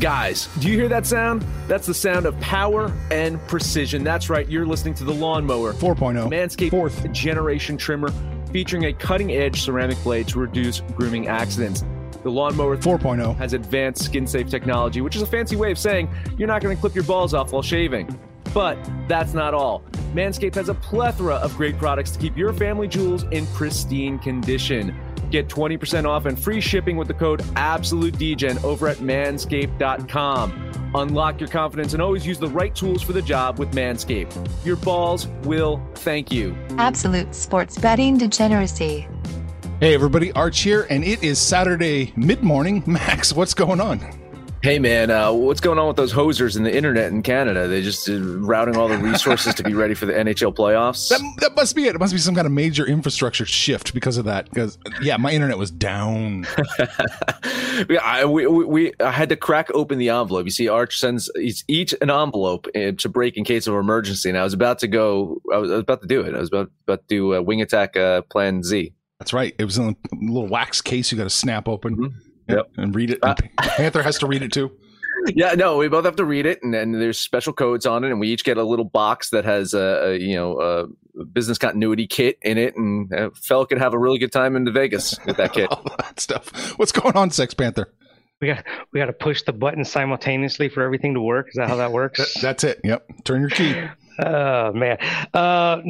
Guys, do you hear that sound? That's the sound of power and precision. That's right, you're listening to the Lawnmower 4.0. Manscaped Fourth. generation trimmer featuring a cutting edge ceramic blade to reduce grooming accidents. The Lawnmower 4.0. has advanced skin safe technology, which is a fancy way of saying you're not going to clip your balls off while shaving. But that's not all. Manscaped has a plethora of great products to keep your family jewels in pristine condition. Get 20% off and free shipping with the code AbsoluteDGen over at manscaped.com. Unlock your confidence and always use the right tools for the job with Manscaped. Your balls will thank you. Absolute sports betting degeneracy. Hey, everybody, Arch here, and it is Saturday mid morning. Max, what's going on? Hey man, uh, what's going on with those hosers in the internet in Canada? They just uh, routing all the resources to be ready for the NHL playoffs. That, that must be it. It must be some kind of major infrastructure shift because of that. Because, yeah, my internet was down. yeah, I, we, we, we I had to crack open the envelope. You see, Arch sends each, each an envelope uh, to break in case of emergency, and I was about to go. I was, I was about to do it. I was about, about to do uh, Wing Attack uh, Plan Z. That's right. It was in a little wax case you got to snap open Mhm. Yep, and read it. Uh, and Panther has to read it too. Yeah, no, we both have to read it, and then there's special codes on it, and we each get a little box that has a, a you know a business continuity kit in it, and a fellow could have a really good time in the Vegas with that kit. All that stuff. What's going on, Sex Panther? We got we got to push the button simultaneously for everything to work. Is that how that That- works? that's it. Yep. Turn your key. Oh man, uh,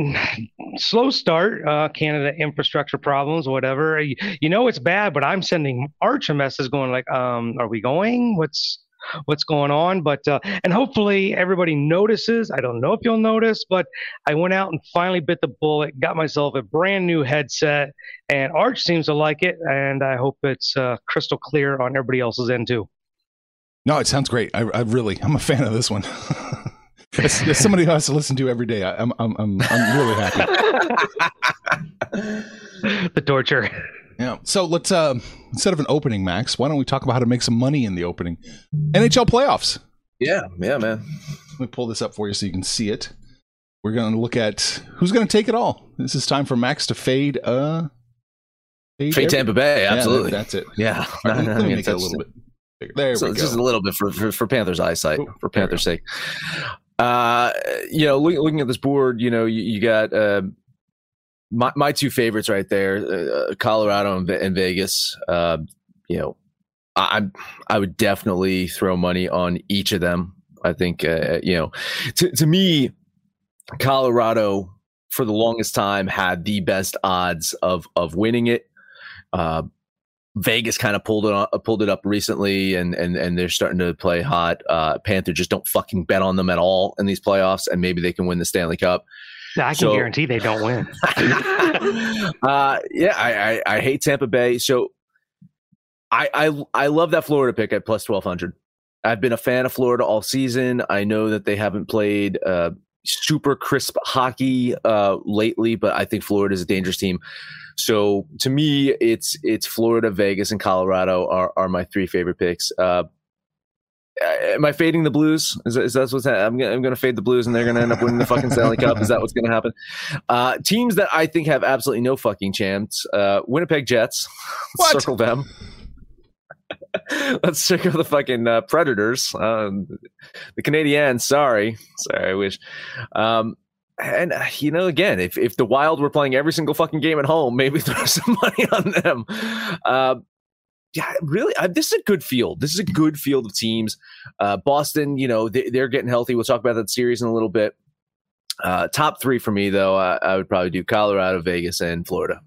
slow start. Uh, Canada infrastructure problems, whatever. You, you know it's bad, but I'm sending Arch a message going like, um, "Are we going? What's what's going on?" But uh, and hopefully everybody notices. I don't know if you'll notice, but I went out and finally bit the bullet. Got myself a brand new headset, and Arch seems to like it, and I hope it's uh, crystal clear on everybody else's end too. No, it sounds great. I, I really, I'm a fan of this one. as, as somebody who has to listen to every day, I, I'm, I'm, I'm, I'm really happy. the torture. Yeah. So let's, uh, instead of an opening, Max, why don't we talk about how to make some money in the opening? NHL playoffs. Yeah, yeah, man. Let me pull this up for you so you can see it. We're going to look at who's going to take it all. This is time for Max to fade. Uh, Fade every- Tampa Bay, Yeah, absolutely. that's it. Yeah, right, let me, let me I mean, make it a little bit bigger. There so we it's go. just a little bit for, for, for Panthers' eyesight, for Panthers' sake. Uh, you know, look, looking at this board, you know, you, you got uh, my my two favorites right there, uh, Colorado and, and Vegas. Uh, you know, I, I'm I would definitely throw money on each of them. I think uh, you know, to to me, Colorado for the longest time had the best odds of of winning it. Uh, Vegas kind of pulled it on, pulled it up recently, and and and they're starting to play hot. Uh, Panther just don't fucking bet on them at all in these playoffs, and maybe they can win the Stanley Cup. I can So- guarantee they don't win. uh, yeah, I, I I hate Tampa Bay, so I I I love that Florida pick at plus twelve hundred. I've been a fan of Florida all season. I know that they haven't played uh, super crisp hockey uh, lately, but I think Florida is a dangerous team. So to me, it's it's Florida, Vegas, and Colorado are are my three favorite picks. Uh, am I fading the Blues? Is, is that what's happening? I'm gonna, I'm gonna fade the Blues, and they're gonna end up winning the fucking Stanley Cup. Is that what's gonna happen? Uh, teams that I think have absolutely no fucking chance. Uh, Winnipeg Jets. What? Circle them. Let's circle the fucking uh, Predators. Um, the Canadiens. Sorry, sorry. I wish. Um, and uh, you know, again, if if the Wild were playing every single fucking game at home, maybe throw some money on them. Uh, yeah, really, uh, this is a good field. This is a good field of teams. Uh, Boston, you know, they, they're getting healthy. We'll talk about that series in a little bit. Uh, top three for me, though, I, I would probably do Colorado, Vegas, and Florida.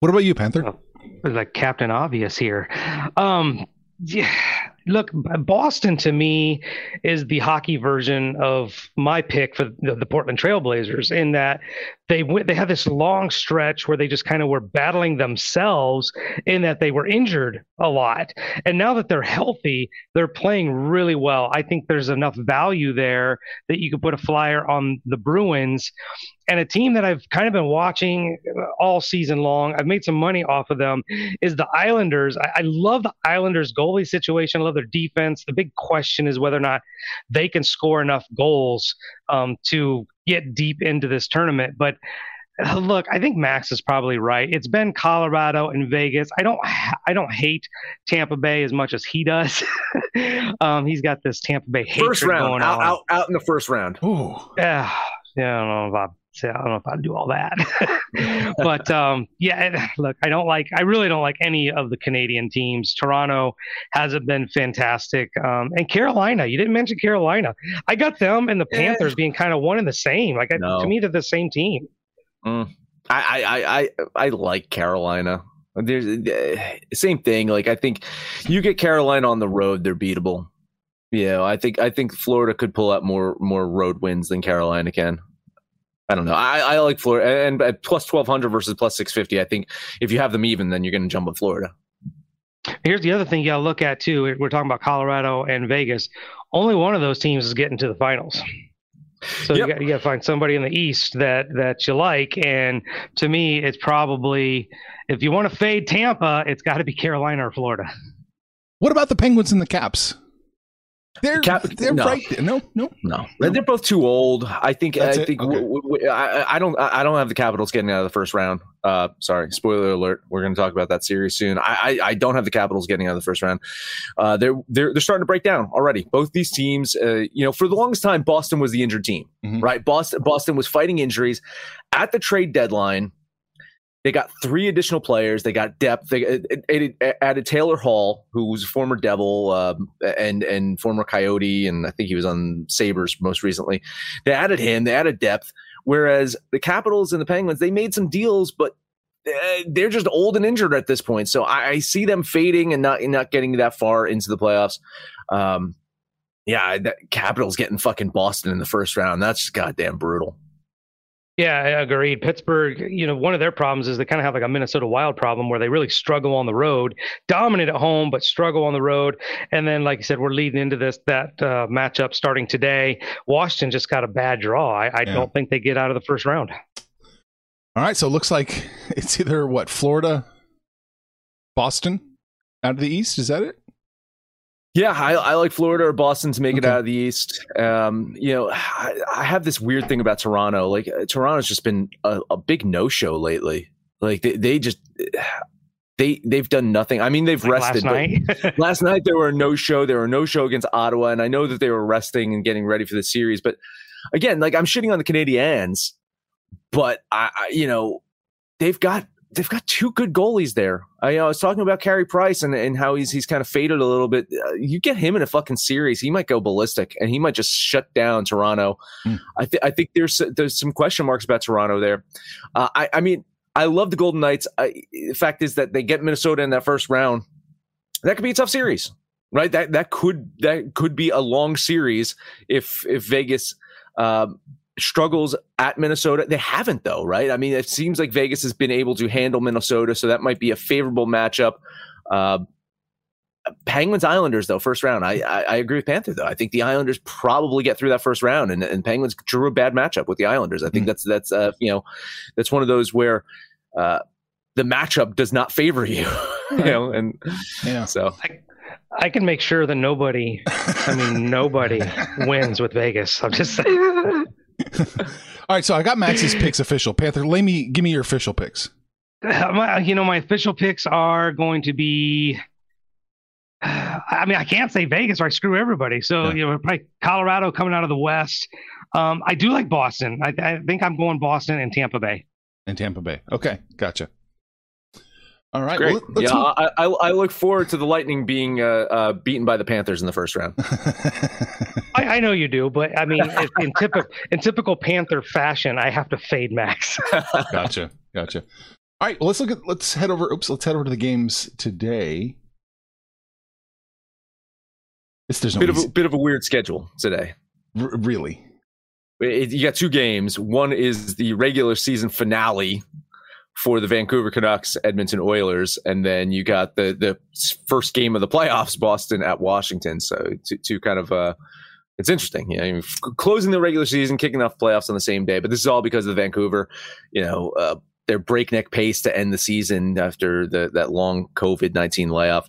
What about you, Panther? Oh. like Captain Obvious here. Um, yeah, look, Boston to me is the hockey version of my pick for the, the Portland Trailblazers in that they went, they had this long stretch where they just kind of were battling themselves in that they were injured a lot. And now that they're healthy, they're playing really well. I think there's enough value there that you could put a flyer on the Bruins and a team that I've kind of been watching all season long. I've made some money off of them. Is the Islanders? I, I love the Islanders goalie situation. I love their defense. The big question is whether or not they can score enough goals um, to get deep into this tournament. But uh, look, I think Max is probably right. It's been Colorado and Vegas. I don't, I don't hate Tampa Bay as much as he does. um, he's got this Tampa Bay hatred First round, going out, on. out, out in the first round. Ooh. Yeah, yeah, I don't know if I don't know if I'd do all that, but um, yeah. Look, I don't like. I really don't like any of the Canadian teams. Toronto hasn't been fantastic, um, and Carolina. You didn't mention Carolina. I got them and the. Panthers being kind of one and the same. Like I- No. to me, they're the same team. I, I, I, I, I like Carolina. There's uh, same thing. Like I think you get Carolina on the road, they're beatable. Yeah, I think I think Florida could pull out more more road wins than Carolina can. I don't know. I, I like Florida and at plus twelve hundred versus plus six fifty. I think if you have them even, then you're going to jump on Florida. Here's the other thing you got to look at too. We're talking about Colorado and Vegas. Only one of those teams is getting to the finals. So Yep. you got you got to find somebody in the East that that you like. And to me, it's probably if you want to fade Tampa, it's got to be Carolina or Florida. What about the Penguins and the Caps? They're Cap- they're no. right. there. No, no. No, they're both too old. I think. That's I think. Okay. w- w- I, I don't. I don't have the Capitals getting out of the first round. Uh, sorry, spoiler alert. We're going to talk about that series soon. I, I, I don't have the Capitals getting out of the first round. Uh, they're they're they're starting to break down already. Both these teams. Uh, you know, for the longest time, Boston was the injured team, Mhm. right? Boston Boston was fighting injuries at the trade deadline. They got three additional players. They got depth. They added, Taylor Hall, who was a former Devil um, and and former Coyote, and I think he was on Sabres most recently. They added him. They added depth. Whereas the Capitals and the Penguins, they made some deals, but uh, they're just old and injured at this point. So I, I see them fading and not not getting that far into the playoffs. Um, yeah, that Capitals getting fucking Boston in the first round. That's goddamn brutal. Yeah, I agreed. Pittsburgh, you know, one of their problems is they kind of have like a Minnesota Wild problem where they really struggle on the road, dominant at home, but struggle on the road. And then, like you said, we're leading into this that uh, matchup starting today. Washington just got a bad draw. I, I Yeah. don't think they get out of the first round. All right, so it looks like it's either what Florida, Boston, out of the East. Is that it? Yeah, I, I like Florida or Boston to make it out of the East. Um, you know, I, I have this weird thing about Toronto. Like uh, Toronto's just been a, a big no show lately. Like they, they just they they've done nothing. I mean, they've Like rested. last night. last night there were no show. There were no show against Ottawa, and I know that they were resting and getting ready for the series. But again, like I'm shitting on the Canadiens, but I, I you know they've got they've got two good goalies there. I, you know, I was talking about Carey Price and, and how he's he's kind of faded a little bit. Uh, you get him in a fucking series, he might go ballistic and he might just shut down Toronto. Hmm. I think I think there's there's some question marks about Toronto there. Uh, I I mean. I love the Golden Knights. I, the fact is that they get Minnesota in that first round. That could be a tough series, right? That that could that could be a long series if if Vegas um, struggles at Minnesota. They haven't though, right? I mean, it seems like Vegas has been able to handle Minnesota, so that might be a favorable matchup. Uh, Penguins Islanders though first round. I, I I agree with Panther though. I think the Islanders probably get through that first round, and, and Penguins drew a bad matchup with the Islanders. I think Mm. that's that's uh you know that's one of those where uh the matchup does not favor you, you know, and Yeah. so I can make sure that nobody, I mean, nobody wins with Vegas. I'm just saying. All right, so I got Max's picks official. Panther, lay me, give me your official picks. My- you know, my official picks are going to be. I mean, I can't say Vegas or I screw everybody. So, Yeah. you know, probably Colorado coming out of the West. Um, I do like Boston. I, I think I'm going Boston and Tampa Bay. in Tampa Bay. Okay, gotcha. All right, great. well, yeah, I, I I look forward to the Lightning being uh, uh, beaten by the Panthers in the first round. I, I know you do, but I mean, if- in typical in typical Panther fashion, I have to fade Max. gotcha, gotcha. All right, well, let's look at. Let's head over. Oops, let's head over to the games today. It's there's no bit of a bit of a weird schedule today. r- really. It- you got two games. One is the regular season finale for the Vancouver Canucks, Edmonton Oilers, and then you got the the first game of the playoffs, Boston at Washington. So two, kind of uh, it's interesting. You know, closing the regular season, kicking off playoffs on the same day. But this is all because of Vancouver. You know, uh, their breakneck pace to end the season after the that long COVID nineteen layoff.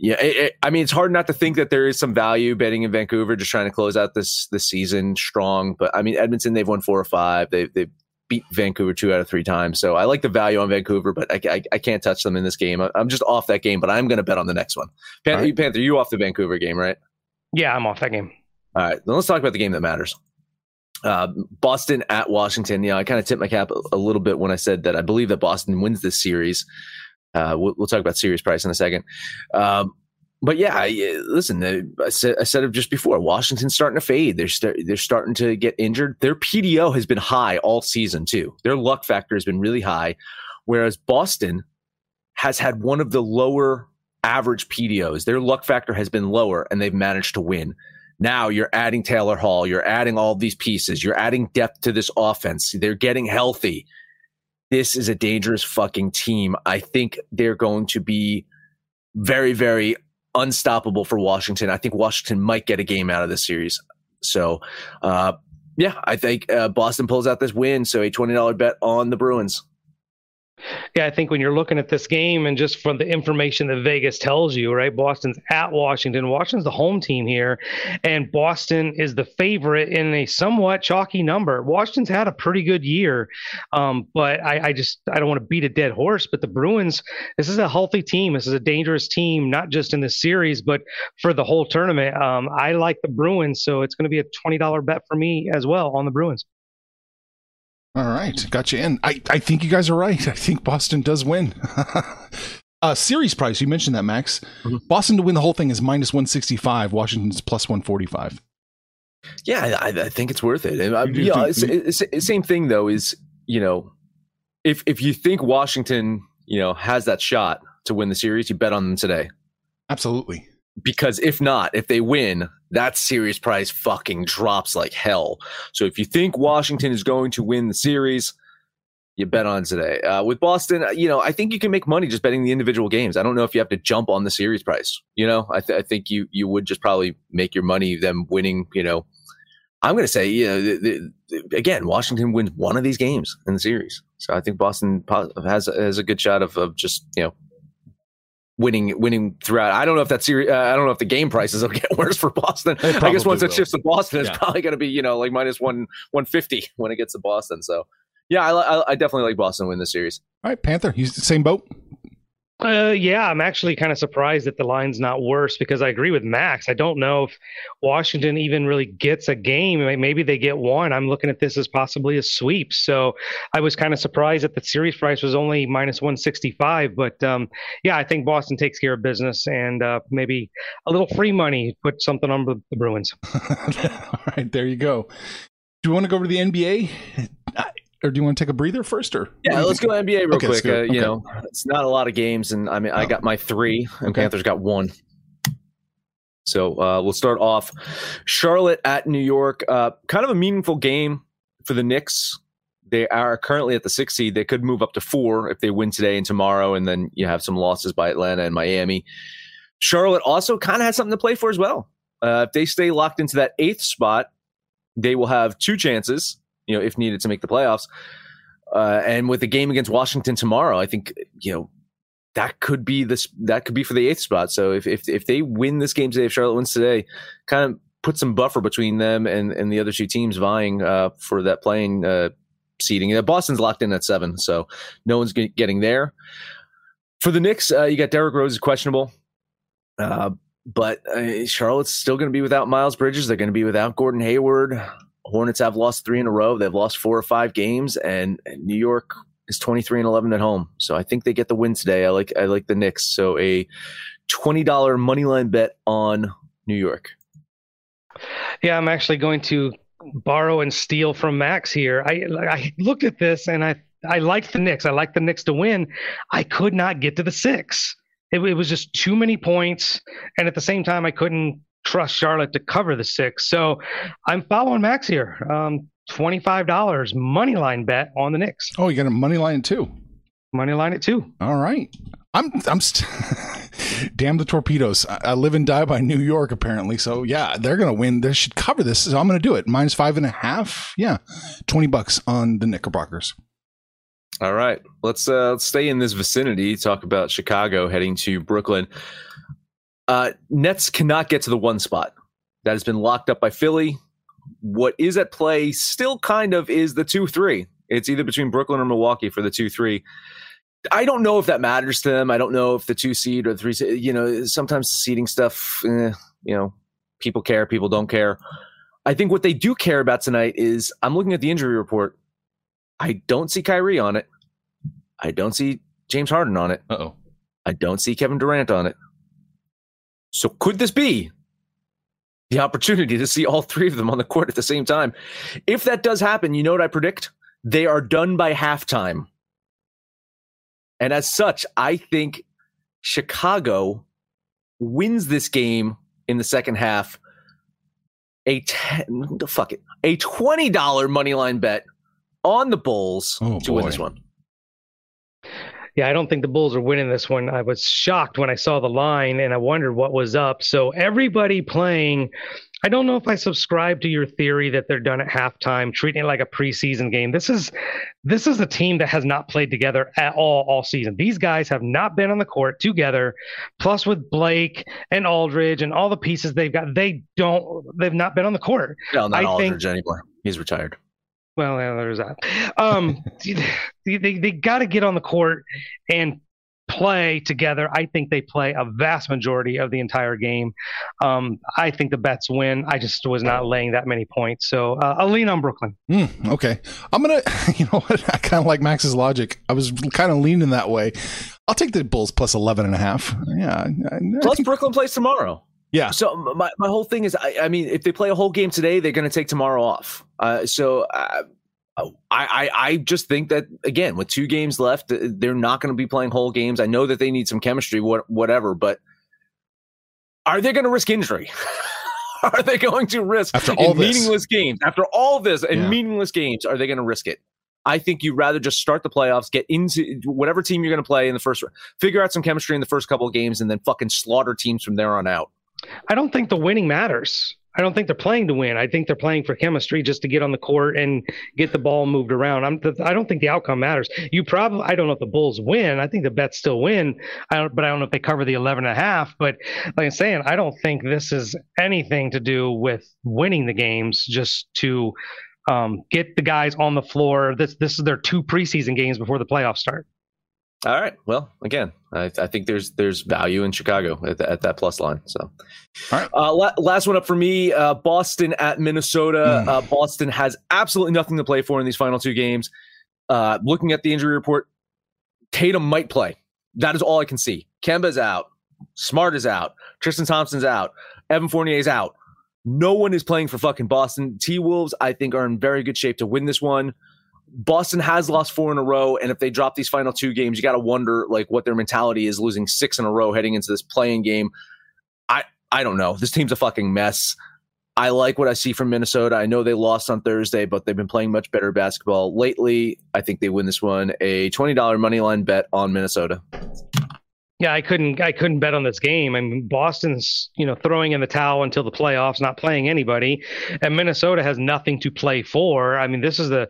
Yeah, it, it- I mean, it's hard not to think that there is some value betting in Vancouver, just trying to close out this this season strong. But I mean, Edmonton, they've won four or five. They they beat Vancouver two out of three times. So I like the value on Vancouver, but I, I, I can't touch them in this game. I, am just off that game, but I'm going to bet on the next one. Panther, right. Panther, you off the Vancouver game, right? Yeah, I'm off that game. All right, then let's talk about the game that matters. Uh, Boston at Washington. Yeah, I kind of tipped my cap a, a, little bit when I said that I believe that Boston wins this series. Uh, we'll, we'll, talk about series price in a second. Um, but yeah, I, uh, listen, uh, I said, I said it just before. Washington's starting to fade. They're they they're starting to get injured. Their PDO has been high all season too. Their luck factor has been really high, whereas Boston has had one of the lower average PDOs. Their luck factor has been lower, and they've managed to win. Now you're adding Taylor Hall. You're adding all these pieces. You're adding depth to this offense. They're getting healthy. This is a dangerous fucking team. I think they're going to be very, very unstoppable for Washington. I think Washington might get a game out of this series. So, uh, yeah, I think uh, Boston pulls out this win. So a twenty dollar bet on the Bruins. Yeah, I think when you're looking at this game and just from the information that Vegas tells you, right? Boston's at Washington. Washington's the home team here, and Boston is the favorite in a somewhat chalky number. Washington's had a pretty good year, um, but I, I, just I don't want to beat a dead horse. But the Bruins, this is a healthy team. This is a dangerous team, not just in this series, but for the whole tournament. Um, I like the Bruins, so it's going to be a twenty dollar bet for me as well on the Bruins. All right, got you in. I, I think you guys are right. I think Boston does win. uh, series price, you mentioned that, Max. Mm-hmm. Boston to win the whole thing is minus 165, Washington's plus 145. Yeah, I, I think it's worth it. Uh, yeah, it's, it's, it's, same thing, though, is, you know, if, if you think Washington, you know, has that shot to win the series, you bet on them today. Absolutely because if not, if they win, that series price fucking drops like hell. So if you think Washington is going to win the series, you bet on today. Uh, with Boston, uh, you know, I think you can make money just betting the individual games. I don't know if you have to jump on the series price. You know, I, th- I think you you would just probably make your money them winning. You know, I'm going to say, you know, the, the, again, Washington wins one of these games in the series. So I think Boston has has a good shot of, of just you know winning winning throughout. I don't know if that series. Uh, I don't know if the game prices will get worse for Boston. I guess once will. it shifts to Boston, it's yeah. probably going to be you know like minus one one fifty when it gets to Boston. So yeah, I, I, I definitely like Boston win this series. All right, Panther, he's the same boat. Uh, yeah, I'm actually kind of surprised that the line's not worse because I agree with Max. I don't know if Washington even really gets a game. Maybe they get one. I'm looking at this as possibly a sweep. So I was kind of surprised that the series price was only minus 165. But um, yeah, I think Boston takes care of business and uh, maybe a little free money, put something on the Bruins. All right, there you go. Do you want to go over to the NBA? Or do you want to take a breather first or yeah let's go nba real okay, quick uh, okay. you know it's not a lot of games and i mean i got my three and okay. panthers got one. So uh, we'll start off. Charlotte at new york uh, kind of a meaningful game for the knicks. They are currently at the six seed. They could move up to four if they win today and tomorrow and then you have some losses by atlanta and miami. Charlotte also kind of has something to play for as well. Uh, if they stay locked into that eighth spot they will have two chances you know, if needed to make the playoffs. Uh, and with the game against Washington tomorrow, I think you know that could be this that could be for the eighth spot. So if if if they win this game today, if Charlotte wins today, kind of put some buffer between them and and the other two teams vying uh, for that play-in uh, seeding. Uh, Boston's locked in at seven, so no one's getting there. For the Knicks, uh, you got Derrick Rose is questionable. Uh, but uh, Charlotte's still going to be without Miles Bridges. They're going to be without Gordon Hayward. Hornets have lost three in a row. They've lost four or five games, and, and New York is 23 and 11 at home. So I think they get the win today. I like I like the Knicks. So a $20 money line bet on New York. Yeah, I'm actually going to borrow and steal from Max here. I I looked at this and I I liked the Knicks. I like the Knicks to win. I could not get to the six. It, it was just too many points, and at the same time, I couldn't trust Charlotte to cover the six. So I'm following Max here. Um, $25 money line bet on the Knicks. Oh, you got a money line too. Money line at two. All right. I'm I'm st- damn the torpedoes. I, I, live and die by New York apparently. So yeah, they're gonna win. They should cover this. So I'm gonna do it. Minus five and a half. Yeah, twenty bucks on the Knickerbockers. All right, let's uh, let's stay in this vicinity. Talk about Chicago heading to Brooklyn. Uh, Nets cannot get to the one spot that has been locked up by Philly. What is at play still kind of is the 2 3. It's either between Brooklyn or Milwaukee for the two three. I don't know if that matters to them. I don't know if the two seed or the three seed, you know, sometimes the seeding stuff, eh, you know, people care, people don't care. I think what they do care about tonight is I'm looking at the injury report. I don't see Kyrie on it. I don't see James Harden on it. Uh oh. I don't see Kevin Durant on it. So could this be the opportunity to see all three of them on the court at the same time? If that does happen, you know what I predict? They are done by halftime. And as such, I think Chicago wins this game in the second half. A ten, fuck it, a twenty dollar money line bet on the Bulls Oh, to win this one. Yeah, I don't think the Bulls are winning this one. I was shocked when I saw the line and I wondered what was up. So everybody playing, I don't know if I subscribe to your theory that they're done at halftime, treating it like a preseason game. This is this is a team that has not played together at all all season. These guys have not been on the court together. Plus with Blake and Aldridge and all the pieces they've got, they don't they've not been on the court. No, not I think- Aldridge anymore. He's retired. Well, yeah, there's that. Um, they they, they got to get on the court and play together. I think they play a vast majority of the entire game. Um, I think the Nets win. I just was not laying that many points, so uh, I'll lean on Brooklyn. Mm, okay. I'm going to, you know what? I kind of like Max's logic. I was kind of leaning that way. I'll take the Bulls plus 11 and a half. Yeah. I, I Plus, think- Brooklyn plays tomorrow. yeah. So my, my whole thing is, I, I mean, if they play a whole game today, they're going to take tomorrow off. Uh, so uh, I, I I just think that again, with two games left, they're not going to be playing whole games. I know that they need some chemistry, what, whatever, but are they going to risk injury? are they going to risk After all this. meaningless games? After all this and Yeah. meaningless games, are they going to risk it? I think you'd rather just start the playoffs, get into whatever team you're going to play in the first, figure out some chemistry in the first couple of games, and then fucking slaughter teams from there on out. I don't think the winning matters. I don't think they're playing to win. I think they're playing for chemistry just to get on the court and get the ball moved around. I'm, I don't think the outcome matters. You probably, I don't know if the Bulls win. I think the Nets still win. I don't, but I don't know if they cover the 11 and a half. But like I'm saying, I don't think this is anything to do with winning the games, just to um, get the guys on the floor. This, this is their two preseason games before the playoffs start. All right. Well, again, I, I think there's there's value in Chicago at, the, at that plus line. So, All right. Uh, la- last one up for me: uh, Boston at Minnesota. Hmm. Uh, Boston has absolutely nothing to play for in these final two games. Uh, looking at the injury report, Tatum might play. That is all I can see. Kemba's out. Smart is out. Tristan Thompson's out. Evan Fournier's out. No one is playing for fucking Boston. T Wolves, I think, are in very good shape to win this one. Boston has lost four in a row, and if they drop these final two games, you got to wonder like what their mentality is, losing six in a row heading into this play-in game. I I don't know. This team's a fucking mess. I like what I see from Minnesota. I know they lost on Thursday, but they've been playing much better basketball lately. I think they win this one. A twenty dollar money line bet on Minnesota. Yeah, I couldn't. I couldn't bet on this game. I mean, Boston's you know throwing in the towel until the playoffs, not playing anybody, and Minnesota has nothing to play for. I mean, this is the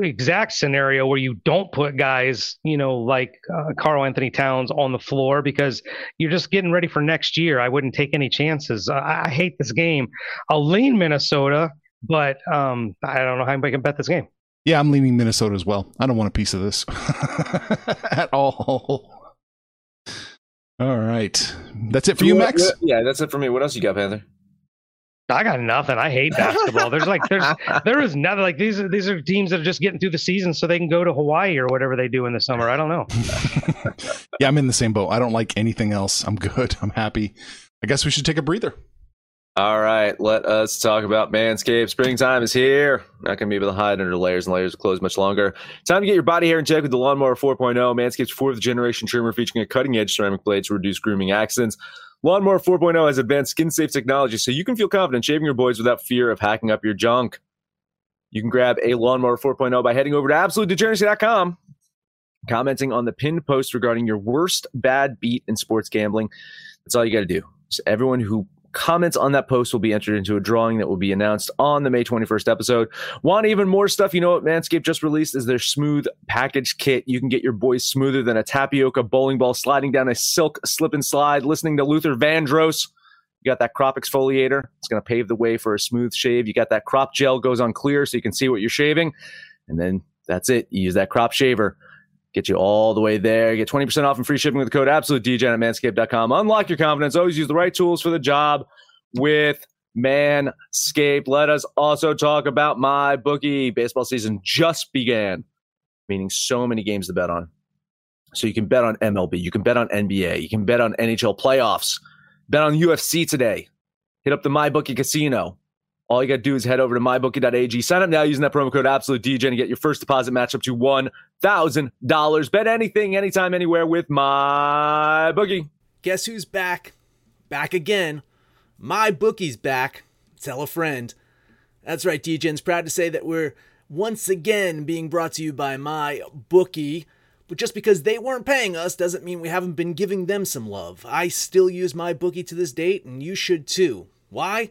exact scenario where you don't put guys, you know, like uh, Karl-Anthony Towns on the floor because you're just getting ready for next year. I wouldn't take any chances. I, I hate this game. I'll lean Minnesota, but um, I don't know how anybody can bet this game. Yeah, I'm leaning Minnesota as well. I don't want a piece of this at all. All right. That's it for you, Max? yeah, that's it for me. What else you got, Panther? I got nothing. I hate basketball. There's like there's there is nothing like these are these are teams that are just getting through the season so they can go to Hawaii or whatever they do in the summer. I don't know. yeah, I'm in the same boat. I don't like anything else. I'm good. I'm happy. I guess we should take a breather. All right, let us talk about Manscaped. Springtime is here. Not going to be able to hide under layers and layers of clothes much longer. Time to get your body hair in check with the Lawnmower 4.0, Manscaped's fourth generation trimmer featuring a cutting edge ceramic blade to reduce grooming accidents. Lawnmower 4.0 has advanced skin safe technology so you can feel confident shaving your boys without fear of hacking up your junk. You can grab a Lawnmower 4.0 by heading over to absolutedegeneracy.com, commenting on the pinned post regarding your worst bad beat in sports gambling. That's all you got to do. So everyone who comments on that post will be entered into a drawing that will be announced on the May 21st episode. Want even more stuff? You know what Manscaped just released is their smooth package kit. You can get your boys smoother than a tapioca bowling ball sliding down a silk slip and slide, listening to Luther Vandross. You got that crop exfoliator. It's going to pave the way for a smooth shave. You got that crop gel goes on clear so you can see what you're shaving. And then That's it. You use that crop shaver, get you all the way there. Get 20% off and free shipping with the code AbsoluteDGen at manscaped.com. Unlock your confidence. Always use the right tools for the job with Manscaped. Let us also talk about my bookie. Baseball season just began, meaning so many games to bet on. So you can bet on MLB, you can bet on NBA, you can bet on NHL playoffs, bet on UFC today. Hit up the MyBookie Casino. All you got to do is head over to mybookie.ag. Sign up now using that promo code AbsoluteDJ and get your first deposit match up to $1,000. Bet anything, anytime, anywhere with my bookie. Guess who's back? Back again. My bookie's back. Tell a friend. That's right, DGen's proud to say that we're once again being brought to you by My Bookie. But just because they weren't paying us doesn't mean we haven't been giving them some love. I still use my bookie to this date, and you should too. Why?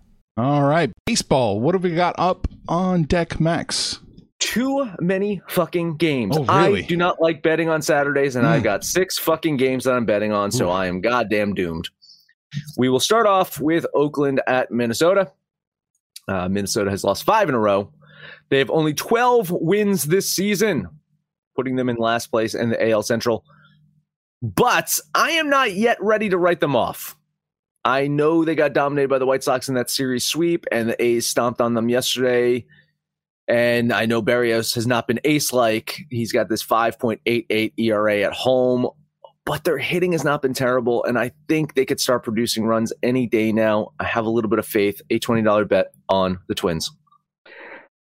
All right, baseball. What have we got up on deck, Max? Too many fucking games. Oh, really? I do not like betting on Saturdays, and I've got six fucking games that I'm betting on, so I am goddamn doomed. We will start off with Oakland at Minnesota. Uh, Minnesota has lost five in a row. They have only 12 wins this season, putting them in last place in the AL Central. But I am not yet ready to write them off. I know they got dominated by the White Sox in that series sweep, and the A's stomped on them yesterday. And I know Berríos has not been ace like. He's got this 5.88 ERA at home, but their hitting has not been terrible. And I think they could start producing runs any day now. I have a little bit of faith. A $20 bet on the Twins.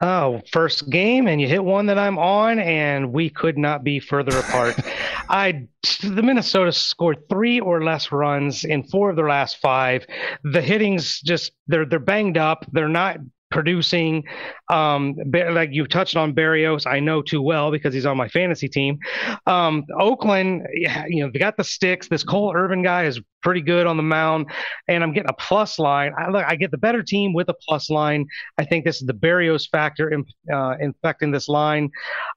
Oh, first game, and you hit one that I'm on, and we could not be further apart. I the Minnesota scored three or less runs in four of their last five. The hitting's just they're they're banged up. They're not producing. Um, like you've touched on Berríos, I know too well because he's on my fantasy team. Um, Oakland, you know, they got the sticks. This Cole Irvin guy is pretty good on the mound, and I'm getting a plus line. I look, I get the better team with a plus line. I think this is the Berríos factor in, uh, infecting this line.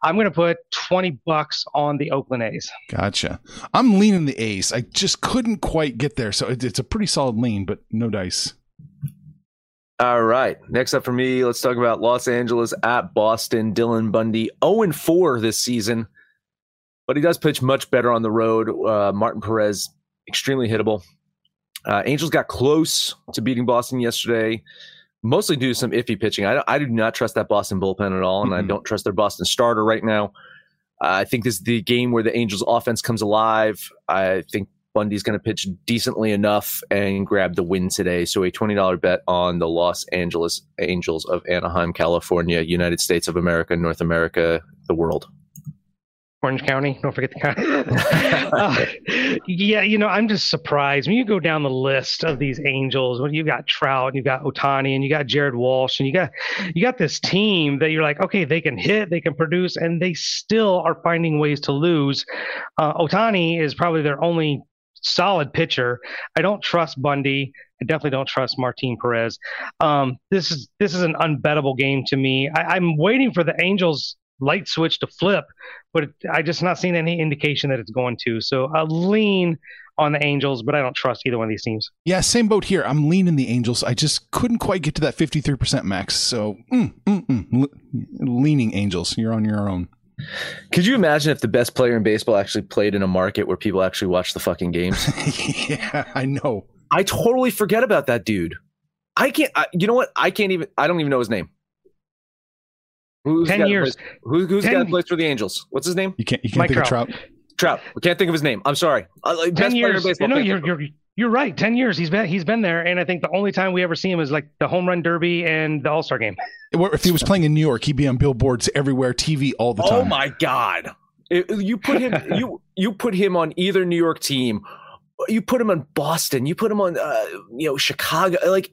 I'm going to put 20 bucks on the Oakland A's. Gotcha. I'm leaning the A's. I just couldn't quite get there, so it, it's a pretty solid lean, but no dice. All right. Next up for me, let's talk about Los Angeles at Boston. Dylan Bundy, 0 4 this season, but he does pitch much better on the road. Uh, Martin Perez, extremely hittable. Uh, Angels got close to beating Boston yesterday, mostly due to some iffy pitching. I, I do not trust that Boston bullpen at all, and I Mm-mm. don't trust their Boston starter right now. Uh, I think this is the game where the Angels' offense comes alive. I think Bundy's going to pitch decently enough and grab the win today. So a $20 bet on the Los Angeles Angels of Anaheim, California, United States of America, North America, the world. Orange County. Don't forget the county. Uh, yeah, you know, I'm just surprised when you go down the list of these Angels. When you got Trout, and you got Ohtani, and you got Jared Walsh, and you got you got this team that you're like, okay, they can hit, they can produce, and they still are finding ways to lose. Uh, Ohtani is probably their only solid pitcher. I don't trust Bundy. I definitely don't trust Martin Perez. Um, this is this is an unbettable game to me. I, I'm waiting for the Angels light switch to flip, but I just not seen any indication that it's going to. So I lean on the Angels, but I don't trust either one of these teams. Yeah, same boat here. I'm leaning the Angels. I just couldn't quite get to that 53% max. So, mm, mm, mm. Le- leaning Angels. You're on your own. Could you imagine if the best player in baseball actually played in a market where people actually watch the fucking games? yeah, I know. I totally forget about that dude. I can't. I, you know what? I can't even. I don't even know his name. Who's Ten years. plays- who, who's the Ten- guy that plays for the Angels? What's his name? You can't. You can't Mike think Trout. of Trout. Trout. I can't think of his name. I'm sorry. Uh, like, ten best player in years. baseball. No, Can't you're you're you're right. Ten years. He's been he's been there, and I think the only time we ever see him is like the home run derby and the All Star game. If he was playing in New York, he'd be on billboards everywhere, TV all the time. Oh my god! It- you put him. you you put him on either New York team. You put him on Boston. You put him on uh, you know Chicago. Like,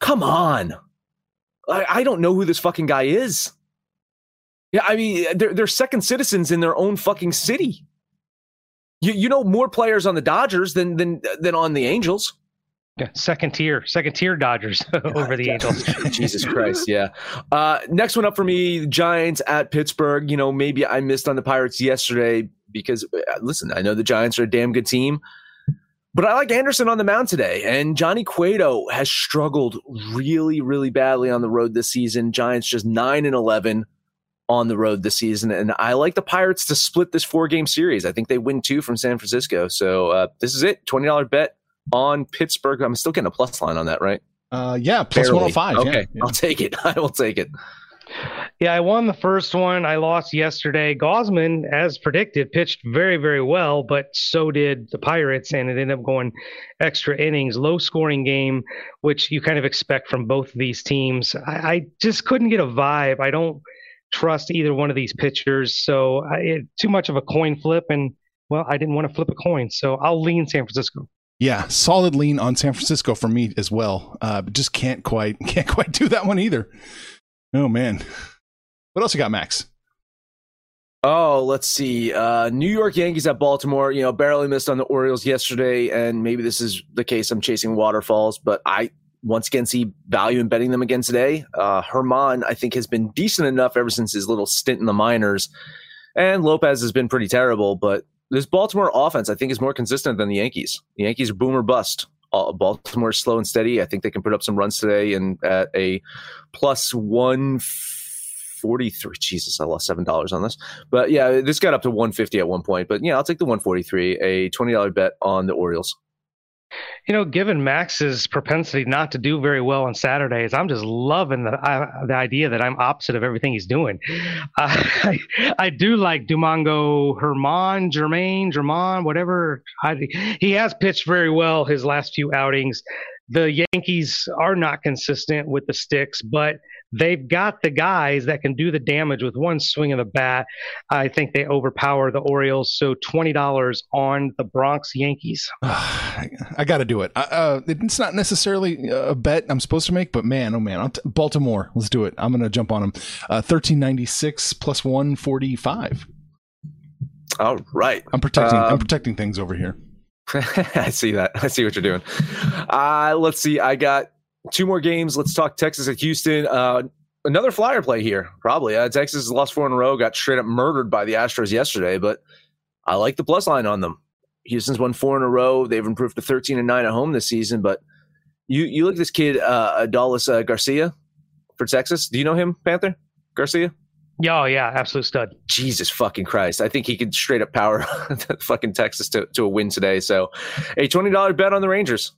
come on! I, I don't know who this fucking guy is. Yeah, I mean they're they're second citizens in their own fucking city. You you know more players on the Dodgers than than than on the Angels. Yeah, second tier, second tier Dodgers over the Angels. Jesus Christ, yeah. Uh, next one up for me, Giants at Pittsburgh. You know, maybe I missed on the Pirates yesterday because, uh, listen, I know the Giants are a damn good team, but I like Anderson on the mound today. And Johnny Cueto has struggled really, really badly on the road this season. Giants just 9 and 11 on the road this season. And I like the Pirates to split this four game series. I think they win two from San Francisco. So uh, this is it $20 bet on Pittsburgh. I'm still getting a plus line on that, right? Uh, yeah, plus Barely. 105. yeah. Okay, Yeah. I'll take it. I will take it. Yeah, I won the first one. I lost yesterday. Gausman, as predicted, pitched very, very well, but so did the Pirates, and it ended up going extra innings, low scoring game, which you kind of expect from both of these teams. I, I just couldn't get a vibe. I don't trust either one of these pitchers, so I, it, too much of a coin flip, and well, I didn't want to flip a coin, so I'll lean San Francisco. Yeah, solid lean on San Francisco for me as well. Uh, but just can't quite can't quite do that one either. Oh man, what else you got, Max? Oh, let's see. Uh, New York Yankees at Baltimore. You know, barely missed on the Orioles yesterday, and maybe this is the case. I'm chasing waterfalls, but I once again see value in betting them again today. Uh, Herman, I think, has been decent enough ever since his little stint in the minors, and Lopez has been pretty terrible. But this Baltimore offense, I think, is more consistent than the Yankees. The Yankees are boom or bust. Uh, Baltimore is slow and steady. I think they can put up some runs today, and at a plus 143. jesus i lost seven dollars on this but yeah this got up to 150 at one point but yeah i'll take the 143 a $20 bet on the orioles You know, given Max's propensity not to do very well on Saturdays, I'm just loving the uh, the idea that I'm opposite of everything he's doing. Uh, I, I do like Dumango, Herman, Jermaine, German, whatever. I, he has pitched very well his last few outings. The Yankees are not consistent with the sticks, but they've got the guys that can do the damage with one swing of the bat. I think they overpower the Orioles. So twenty dollars on the Bronx Yankees. I got to do it. Uh, it's not necessarily a bet I'm supposed to make, but man, oh man, t- Baltimore, let's do it. I'm gonna jump on them. Uh, Thirteen ninety six plus one forty five. all right I'm protecting. I'm Um, protecting things over here. i see that i see what you're doing uh let's see i got two more games let's talk texas at houston uh another flyer play here probably uh, texas has lost four in a row got straight up murdered by the astros yesterday but i like the plus line on them houston's won four in a row they've improved to 13 and 9 at home this season but you you look at this kid uh adolis uh, garcia for texas do you know him panther garcia Yeah, oh, yeah, absolute stud. Jesus fucking Christ. I think he could straight up power fucking Texas to, to a win today. So a $20 bet on the Rangers.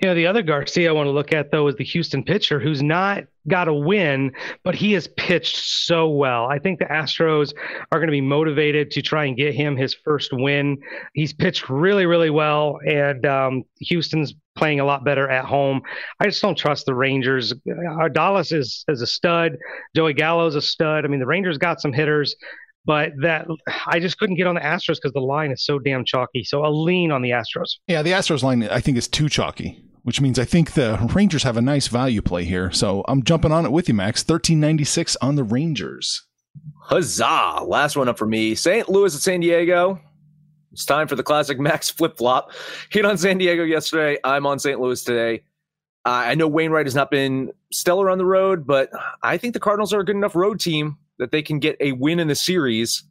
You know, the other Garcia I want to look at though is the Houston pitcher who's not got a win, but he has pitched so well. I think the Astros are going to be motivated to try and get him his first win. He's pitched really, really well, and um, Houston's playing a lot better at home. I just don't trust the Rangers. Adolis is is a stud. Joey Gallo's a stud. I mean, the Rangers got some hitters. But that I just couldn't get on the Astros because the line is so damn chalky. So I'll lean on the Astros. Yeah, the Astros line I think is too chalky, which means I think the Rangers have a nice value play here. So I'm jumping on it with you, Max. Thirteen ninety six on the Rangers. Huzzah. Last one up for me. St. Louis at San Diego. It's time for the classic Max flip flop. Hit on San Diego yesterday. I'm on St. Louis today. Uh, I know Wainwright has not been stellar on the road, but I think the Cardinals are a good enough road team that they can get a win in the series.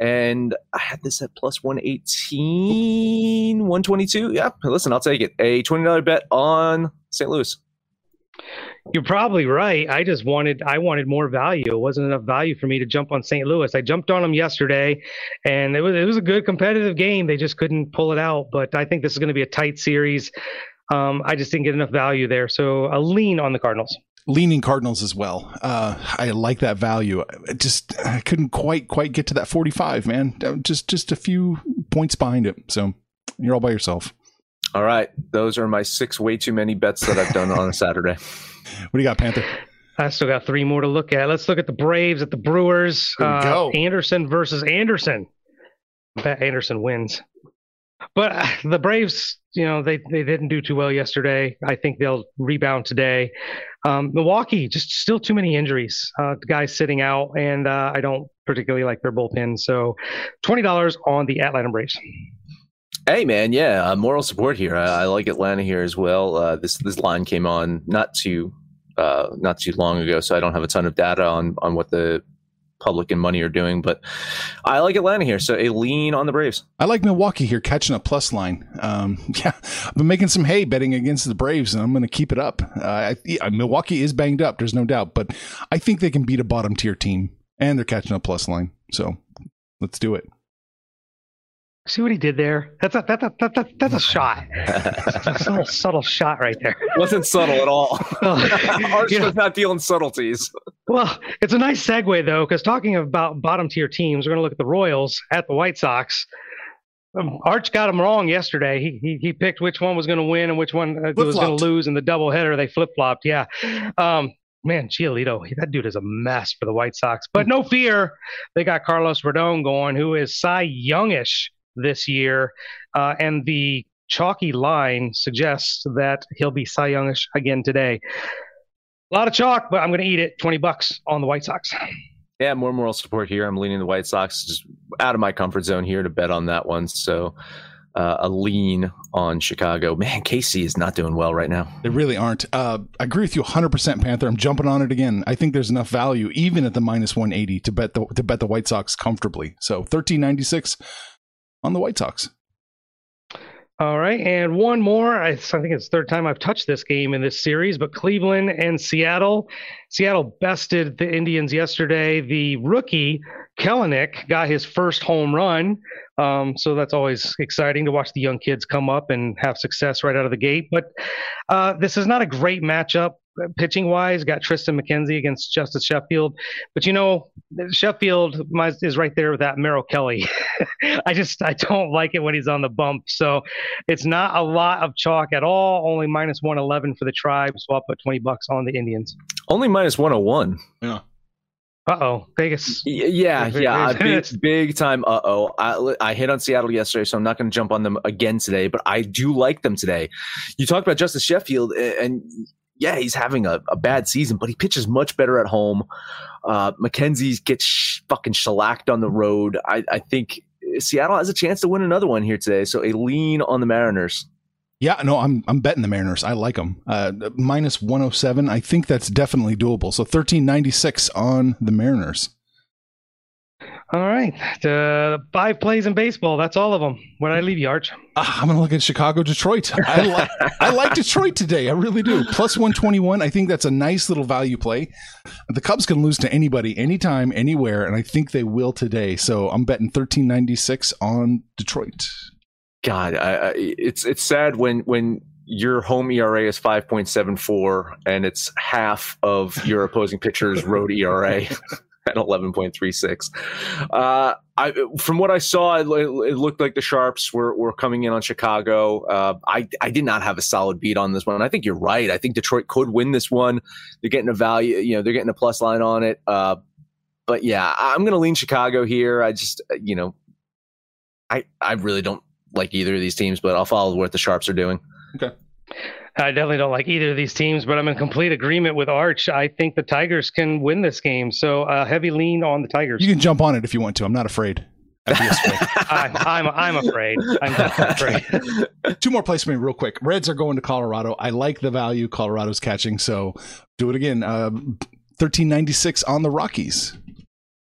And I had this at plus 118, 122. Yeah, listen, I'll take it. A $20 bet on St. Louis. You're probably right. I just wanted I wanted more value. It wasn't enough value for me to jump on St. Louis. I jumped on them yesterday, and it was it was a good competitive game. They just couldn't pull it out. But I think this is going to be a tight series. Um, I just didn't get enough value there, so a lean on the Cardinals. Leaning Cardinals as well. Uh, I like that value. I just I couldn't quite quite get to that 45, man. Just just a few points behind it. So you're all by yourself. All right, those are my six way too many bets that I've done on a Saturday. What do you got, Panther? I still got three more to look at. Let's look at the Braves at the Brewers. Uh, go. Anderson versus Anderson. I bet Anderson wins. But uh, the Braves, you know, they, they didn't do too well yesterday. I think they'll rebound today. Um, Milwaukee, just still too many injuries. Uh, the guys sitting out, and uh, I don't particularly like their bullpen. So $20 on the Atlanta Braves. Hey man, yeah, uh, moral support here. I, I like Atlanta here as well. Uh, this this line came on not too uh, not too long ago, so I don't have a ton of data on on what the public and money are doing, but I like Atlanta here. So a lean on the Braves. I like Milwaukee here catching a plus line. Um, yeah, I've been making some hay betting against the Braves, and I'm going to keep it up. Uh, I, yeah, Milwaukee is banged up, there's no doubt, but I think they can beat a bottom tier team, and they're catching a plus line. So let's do it. See what he did there? That's a, that's a, that's a, that's a shot. That's a little subtle shot right there. Wasn't subtle at all. Arch was not dealing subtleties. Well, it's a nice segue though, because talking about bottom tier teams, we're going to look at the Royals at the White Sox. Um, Arch got him wrong yesterday. He he, he picked which one was going to win and which one uh, was going to lose in the doubleheader. They flip flopped. Yeah. Um, man, Giolito, that dude is a mess for the White Sox. But no fear, they got Carlos Rodon going, who is Cy Youngish this year, uh, and the chalky line suggests that he'll be Cy Youngish again today. A lot of chalk, but I'm going to eat it. 20 bucks on the White Sox. Yeah, more moral support here. I'm leaning the White Sox. Just out of my comfort zone here to bet on that one. So uh, a lean on Chicago. Man, KC is not doing well right now. They really aren't. Uh, I agree with you 100%, Panther. I'm jumping on it again. I think there's enough value, even at the minus 180, to bet the to bet the White Sox comfortably. So 1396 on the White Sox. All right. And one more. I, think it's the third time I've touched this game in this series, but Cleveland and Seattle. Seattle bested the Indians yesterday. The rookie, Kelenic, got his first home run. Um, so that's always exciting to watch the young kids come up and have success right out of the gate. But uh, this is not a great matchup pitching wise. Got Triston McKenzie against Justice Sheffield. But you know, Sheffield is right there with that Merrill Kelly. I just I don't like it when he's on the bump. So it's not a lot of chalk at all. Only minus one eleven for the tribe. So I'll put twenty bucks on the Indians. Only minus 101. Yeah. Uh oh, Vegas. Yeah, yeah, big, big time. Uh oh, I, I hit on Seattle yesterday, so I'm not going to jump on them again today. But I do like them today. You talked about Justice Sheffield, and yeah, he's having a, a bad season, but he pitches much better at home. Uh, McKenzie gets sh- fucking shellacked on the road. I, I think Seattle has a chance to win another one here today. So a lean on the Mariners. Yeah, no, I'm I'm betting the Mariners. I like them. Uh, minus 107. I think that's definitely doable. So 1396 on the Mariners. All right, uh, five plays in baseball. That's all of them. Where did I leave you, Arch? Ah, I'm gonna look at Chicago, Detroit. I like I like Detroit today. I really do. Plus 121. I think that's a nice little value play. The Cubs can lose to anybody, anytime, anywhere, and I think they will today. So I'm betting 1396 on Detroit. God, I, I, it's it's sad when when your home ERA is 5.74 and it's half of your opposing pitcher's road ERA at 11.36. Uh, I, from what I saw, it, it looked like the Sharps were, were coming in on Chicago. Uh, I, I did not have a solid beat on this one. I think you're right. I think Detroit could win this one. They're getting a value, you know, they're getting a plus line on it. Uh, but yeah, I'm going to lean Chicago here. I just, you know, I, I really don't like either of these teams, but I'll follow what the Sharps are doing. I definitely don't like either of these teams, but I'm in complete agreement with Arch. I think the Tigers can win this game. So uh, heavy lean on the Tigers. You can jump on it if you want to. I'm not afraid. I, I'm I'm afraid. I'm afraid. Two more plays for me, real quick. Reds are going to Colorado. I like the value Colorado's catching, so do it again. Uh, 1396 on the Rockies.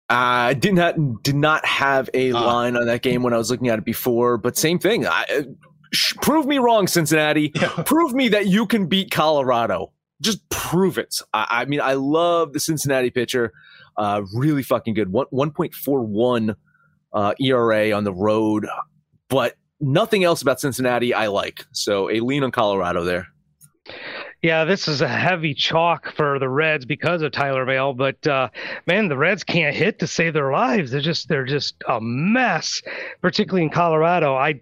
I did not did not have a Ah. line on that game when I was looking at it before, but same thing. I, uh, sh- prove me wrong, Cincinnati. prove me that you can beat Colorado. Just prove it. I, I mean, I love the Cincinnati pitcher. Uh, really fucking good. One one point four one uh, ERA on the road, but nothing else about Cincinnati I like. So a lean on Colorado there. Yeah, this is a heavy chalk for the Reds because of Tyler Mahle, but uh, man, the Reds can't hit to save their lives. They're just they're just a mess, particularly in Colorado. I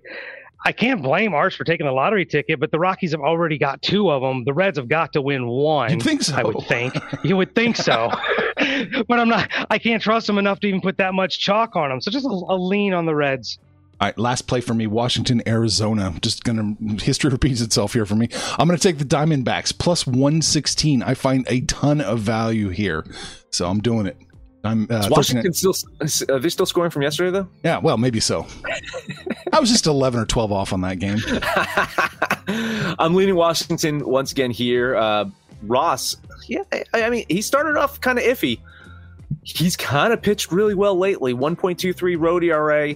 I can't blame Arch for taking a lottery ticket, but the Rockies have already got two of them. The Reds have got to win one. You'd think so. I would think. You would think so. but I'm not. I can't trust them enough to even put that much chalk on them. So just a, a lean on the Reds. All right, last play for me, Washington, Arizona. Just gonna history repeats itself here for me. I'm gonna take the Diamondbacks plus 116. I find a ton of value here, so I'm doing it. I'm uh, Washington still are they still scoring from yesterday though? Yeah, well, maybe so. I was just 11 or 12 off on that game. I'm leaning Washington once again here. Uh, Ross, yeah, I, mean, he started off kind of iffy. He's kind of pitched really well lately. 1.23 road ERA.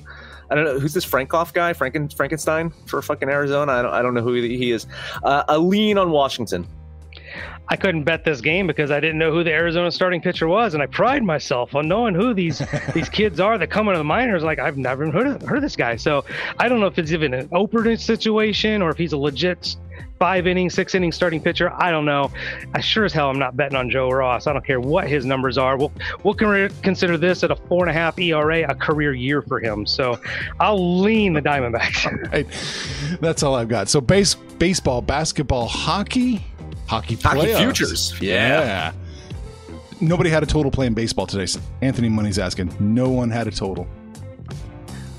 I don't know who's this Frankoff guy, Franken, Frankenstein for fucking Arizona. I don't, I don't know who he is. Uh, a lean on Washington. I couldn't bet this game because I didn't know who the Arizona starting pitcher was, and I pride myself on knowing who these these kids are that come into the minors. Like I've never heard of, heard of this guy, so I don't know if it's even an opening situation or if he's a legit five inning, six inning starting pitcher. I don't know. I sure as hell I'm not betting on Joe Ross. I don't care what his numbers are. We'll we'll consider this at a four and a half ERA a career year for him. So I'll lean the Diamondbacks. right. That's all I've got. So base baseball, basketball, hockey hockey playoffs. Hockey futures. Yeah. yeah. Nobody had a total playing baseball today. Anthony Money's asking. No one had a total.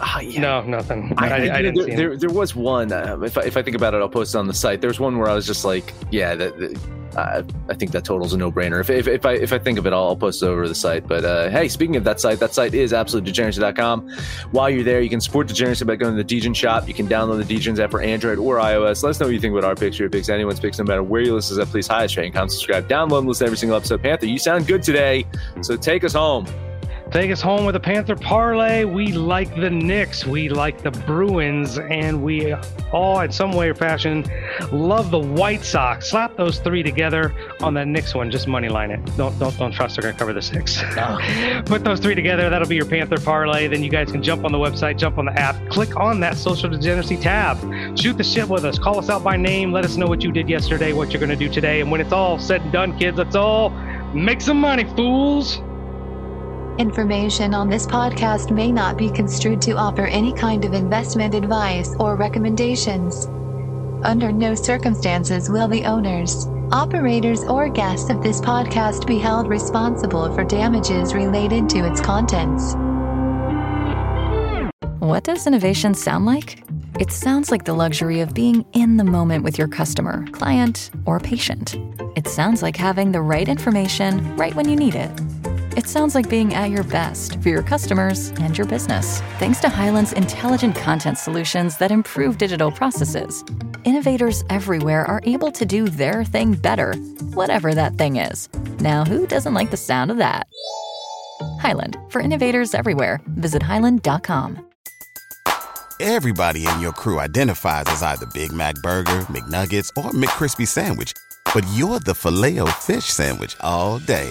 Uh, yeah. No, nothing. I, I, I didn't there, there, there, was one. Uh, if, I, if I think about it, I'll post it on the site. There's one where I was just like, yeah, that, that uh, I think that total's a no-brainer. If, if, if, I if I think of it, I'll, I'll post it over the site. But uh, hey, speaking of that site, that site is absolutedegeneracy.com. While you're there, you can support Degeneracy by going to the Degen shop. You can download the Degens app for Android or iOS. Let us know what you think about our picks, your picks, anyone's picks, no matter where you listen. Please highest rating, comment, subscribe, download, and listen to every single episode. Panther, you sound good today, so take us home. Take us home with a Panther parlay. We like the Knicks. We like the Bruins. And we all, in some way or fashion, love the White Sox. Slap those three together on the Knicks one. Just money line it. Don't don't don't trust they're going to cover the six. Put those three together. That'll be your Panther parlay. Then you guys can jump on the website, jump on the app, click on that social degeneracy tab. Shoot the shit with us. Call us out by name. Let us know what you did yesterday, what you're going to do today. And when it's all said and done, kids, let's all make some money, fools. Information on this podcast may not be construed to offer any kind of investment advice or recommendations. Under no circumstances will the owners, operators, or guests of this podcast be held responsible for damages related to its contents. What does innovation sound like? It sounds like the luxury of being in the moment with your customer, client, or patient. It sounds like having the right information right when you need it it sounds like being at your best for your customers and your business. Thanks to Hyland's intelligent content solutions that improve digital processes, innovators everywhere are able to do their thing better, whatever that thing is. Now, who doesn't like the sound of that? Hyland, for innovators everywhere, visit hyland.com. Everybody in your crew identifies as either Big Mac Burger, McNuggets, or McCrispy Sandwich, but you're the filet fish Sandwich all day